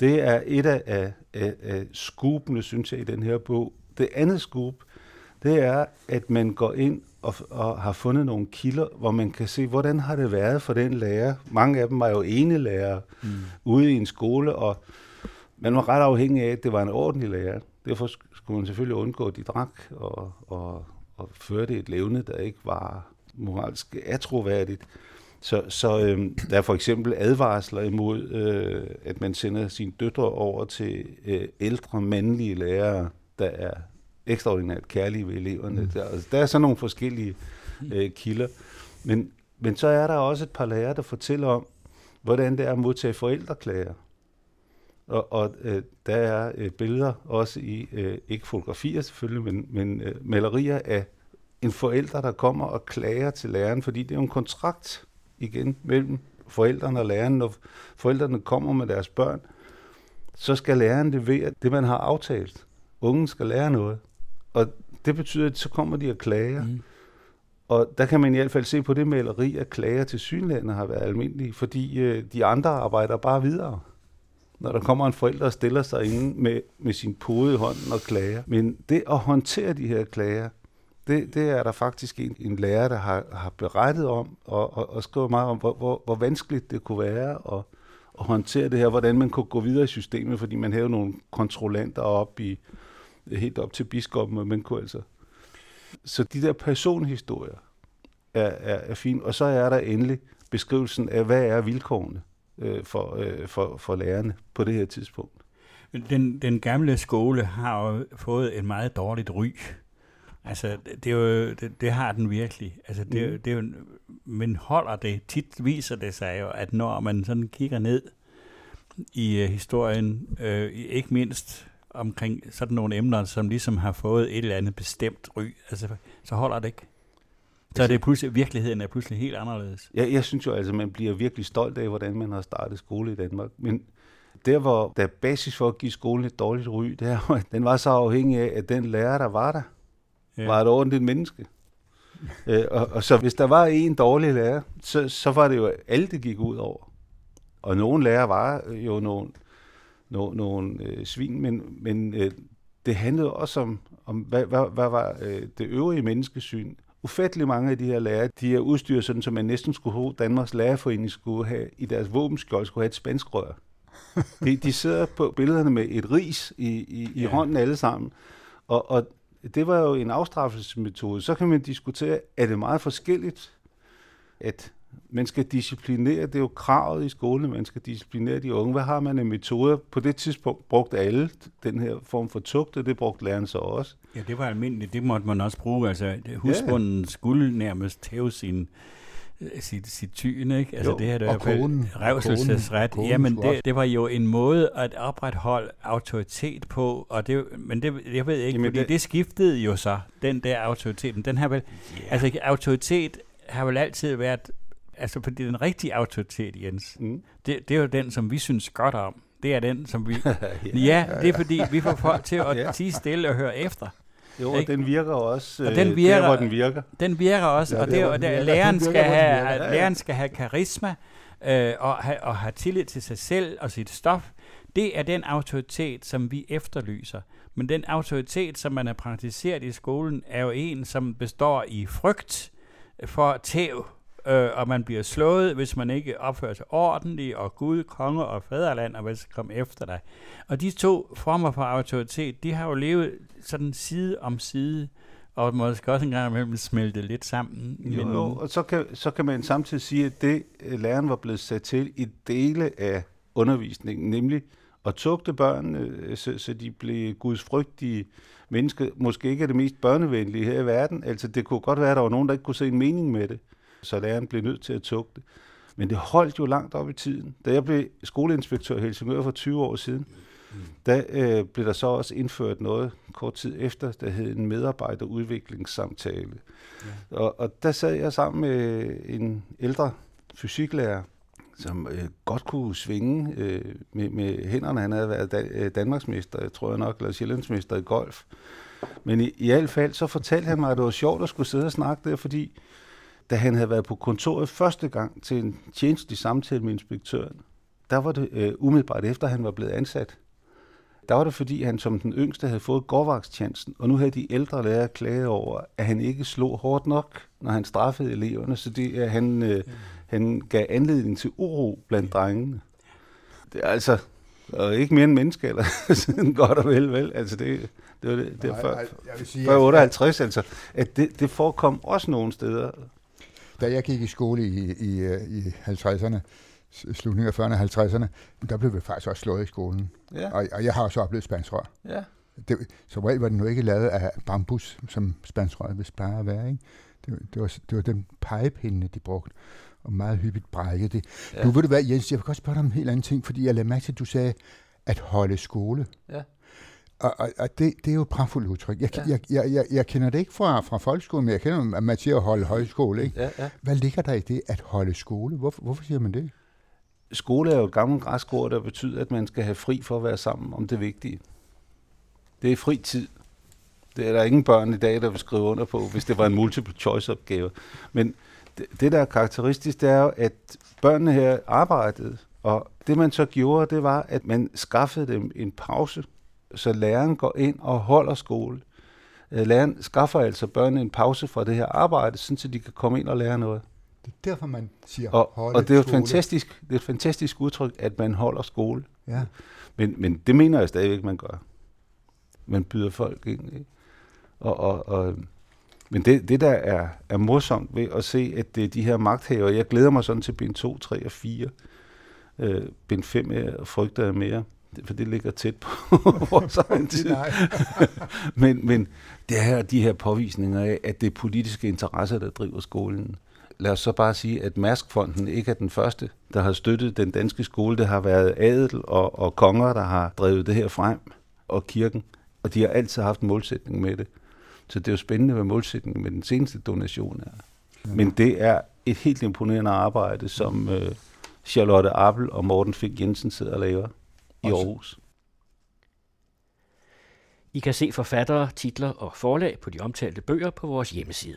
S4: Det er et af, af, af, af skupene, synes jeg, i den her bog. Det andet skub, det er, at man går ind og, og har fundet nogle kilder, hvor man kan se, hvordan har det været for den lærer. Mange af dem var jo ene lærer mm. ude i en skole, og man var ret afhængig af, at det var en ordentlig lærer. Derfor skulle man selvfølgelig undgå, at de drak og, og, og førte et levne, der ikke var moralsk atroværdigt. Så, så øh, der er for eksempel advarsler imod, øh, at man sender sine døtre over til øh, ældre mandlige lærere, der er ekstraordinært kærlige ved eleverne. Mm. Der, altså, der er sådan nogle forskellige øh, kilder. Men, men så er der også et par lærere, der fortæller om, hvordan det er at modtage forældreklager. Og, og øh, der er øh, billeder også i, øh, ikke fotografier selvfølgelig, men, men øh, malerier af en forælder, der kommer og klager til læreren, fordi det er jo en kontrakt igen mellem forældrene og læreren. Når forældrene kommer med deres børn, så skal læreren levere det, man har aftalt. Ungen skal lære noget. Og det betyder, at så kommer de og klager. Mm. Og der kan man i hvert fald se på det maleri, at klager til synlænderne har været almindelige, fordi øh, de andre arbejder bare videre. Når der kommer en forælder og stiller sig inde med, med sin pude i hånden og klager. Men det at håndtere de her klager, det, det er der faktisk en, en lærer, der har, har berettet om, og, og, og skrevet meget om, hvor, hvor, hvor vanskeligt det kunne være at, at håndtere det her, hvordan man kunne gå videre i systemet, fordi man havde nogle kontrollanter op i helt op til biskoppen, men kunne altså. Så de der personhistorier er, er, er fine. Og så er der endelig beskrivelsen af, hvad er vilkårene øh, for, øh, for, for lærerne på det her tidspunkt.
S3: Den, den gamle skole har jo fået et meget dårligt ry. Altså, det, er jo, det, det har den virkelig. Altså, det, mm. det er jo, men holder det, tit viser det sig jo, at når man sådan kigger ned i uh, historien, uh, ikke mindst omkring sådan nogle emner, som ligesom har fået et eller andet bestemt ry, altså, så holder det ikke. Så er det pludselig, virkeligheden er pludselig helt anderledes.
S4: Jeg, jeg synes jo altså, man bliver virkelig stolt af, hvordan man har startet skole i Danmark. Men der, hvor der er basis for at give skolen et dårligt ry, det er at den var så afhængig af, at den lærer, der var der, ja. var et ordentligt menneske. øh, og, og så hvis der var en dårlig lærer, så, så var det jo alle, det gik ud over. Og nogle lærere var jo nogle, nogle, nogle øh, svin, men, men øh, det handlede også om, om hvad, hvad, hvad var øh, det øvrige menneskesyn. Ufattelig mange af de her lærere, de er udstyret sådan, som man næsten skulle have, Danmarks Lærerforening skulle have, i deres våbenskjold skulle have et spansk rør. De, de sidder på billederne med et ris i, i, i ja. hånden alle sammen. Og, og det var jo en afstraffelsesmetode. Så kan man diskutere, er det meget forskelligt, at man skal disciplinere, det er jo kravet i skolen, man skal disciplinere de unge. Hvad har man af metoder? På det tidspunkt brugte alle den her form for tugt, og det brugte læreren så også.
S3: Ja, det var almindeligt. Det måtte man også bruge. Altså, husbunden ja. skulle nærmest tæve sin sit, sit tyn, ikke? Altså
S2: jo,
S3: det her, der
S2: og konen,
S3: revselsesret. Konen, Jamen, det, det var jo en måde at opretholde autoritet på, og det, men det, jeg ved ikke, Jamen, fordi det, det skiftede jo så, den der autoritet. Men den her vel, yeah. altså autoritet har vel altid været, altså fordi den rigtige autoritet, Jens, mm. det, det er jo den, som vi synes godt om. Det er den, som vi... ja, ja, det er fordi, vi får folk til at ja. tige stille og høre efter.
S4: Jo, og den virker også og den virker, der, hvor den virker.
S3: Den virker også, ja, og, det, og det, læreren, skal have, ja, læreren skal have karisma øh, og, have, og have tillid til sig selv og sit stof. Det er den autoritet, som vi efterlyser. Men den autoritet, som man har praktiseret i skolen, er jo en, som består i frygt for tæv, øh, og man bliver slået, hvis man ikke opfører sig ordentligt, og Gud, konge og faderland, og hvad skal komme efter dig. Og de to former for autoritet, de har jo levet sådan side om side, og måske også en gang imellem smelte lidt sammen.
S4: Jo, men... jo, og så kan, så kan man samtidig sige, at det øh, læreren var blevet sat til i dele af undervisningen, nemlig at tugte børn, øh, så, så de blev gudsfrygtige mennesker. Måske ikke er det mest børnevenlige her i verden. Altså, det kunne godt være, at der var nogen, der ikke kunne se en mening med det så læreren blev nødt til at tugte. Men det holdt jo langt op i tiden. Da jeg blev skoleinspektør i Helsingør for 20 år siden, der øh, blev der så også indført noget kort tid efter, der hed en medarbejderudviklingssamtale. Ja. Og, og der sad jeg sammen med en ældre fysiklærer, som øh, godt kunne svinge øh, med, med hænderne. Han havde været da, øh, Danmarksmester, jeg tror jeg nok, eller Sjællandsmester i golf. Men i, i hvert fald, så fortalte han mig, at det var sjovt at skulle sidde og snakke der, fordi da han havde været på kontoret første gang til en tjenestelig samtale med inspektøren, der var det øh, umiddelbart efter, han var blevet ansat. Der var det, fordi han som den yngste havde fået gårdvagtstjenesten, og nu havde de ældre lærere klaget over, at han ikke slog hårdt nok, når han straffede eleverne, så det, at han, øh, han gav anledning til uro blandt drengene. Det er altså og ikke mere end menneske, eller sådan godt og vel, vel. Altså det, det var det, det var før, jeg vil sige, før 58, altså. At det, det forekom også nogle steder.
S2: Da jeg gik i skole i, i, i 50'erne, slutningen af 40'erne og 50'erne, der blev vi faktisk også slået i skolen. Ja. Og, og jeg har også oplevet spanskrør. Ja. Det, så regel var det nu ikke lavet af bambus, som spanskrør hvis bare at være. Ikke? Det, det, var, det var den pegepinde, de brugte og meget hyppigt brækket det. Ja. Nu vil du være, Jens, jeg vil godt spørge dig om en helt anden ting, fordi jeg lagde mærke til, at du sagde, at holde skole. Ja. Og, og, og det, det er jo et pragtfuldt udtryk. Jeg, ja. jeg, jeg, jeg, jeg kender det ikke fra, fra folkeskolen, men jeg kender, at man siger at holde højskole. Ikke? Ja, ja. Hvad ligger der i det at holde skole? Hvorfor, hvorfor siger man det?
S4: Skole er jo et gammelt græsk ord, der betyder, at man skal have fri for at være sammen om det vigtige. Det er fri tid. Det er der ingen børn i dag, der vil skrive under på, hvis det var en multiple choice opgave. Men det, det der er karakteristisk, det er jo, at børnene her arbejdede, og det man så gjorde, det var, at man skaffede dem en pause – så læreren går ind og holder skole. Øh, læreren skaffer altså børnene en pause fra det her arbejde, så de kan komme ind og lære noget.
S2: Det er derfor, man siger
S4: og, holde Og det er, et fantastisk, det er et fantastisk udtryk, at man holder skole. Ja. Men, men det mener jeg stadigvæk, man gør. Man byder folk ind. Ikke? Og, og, og, men det, det der er, er morsomt ved at se, at det er de her magthaver, jeg glæder mig sådan til bind 2, 3 og 4, Øh, bind 5 er frygter jeg mere, for det ligger tæt på vores egen tid. men, men det er de her påvisninger af, at det er politiske interesser, der driver skolen. Lad os så bare sige, at Maskfonden ikke er den første, der har støttet den danske skole. Det har været adel og, og konger, der har drevet det her frem, og kirken. Og de har altid haft en målsætning med det. Så det er jo spændende, hvad målsætningen med den seneste donation er. Men det er et helt imponerende arbejde, som øh, Charlotte Appel og Morten Fink Jensen sidder og laver i Aarhus.
S1: I kan se forfattere, titler og forlag på de omtalte bøger på vores hjemmeside.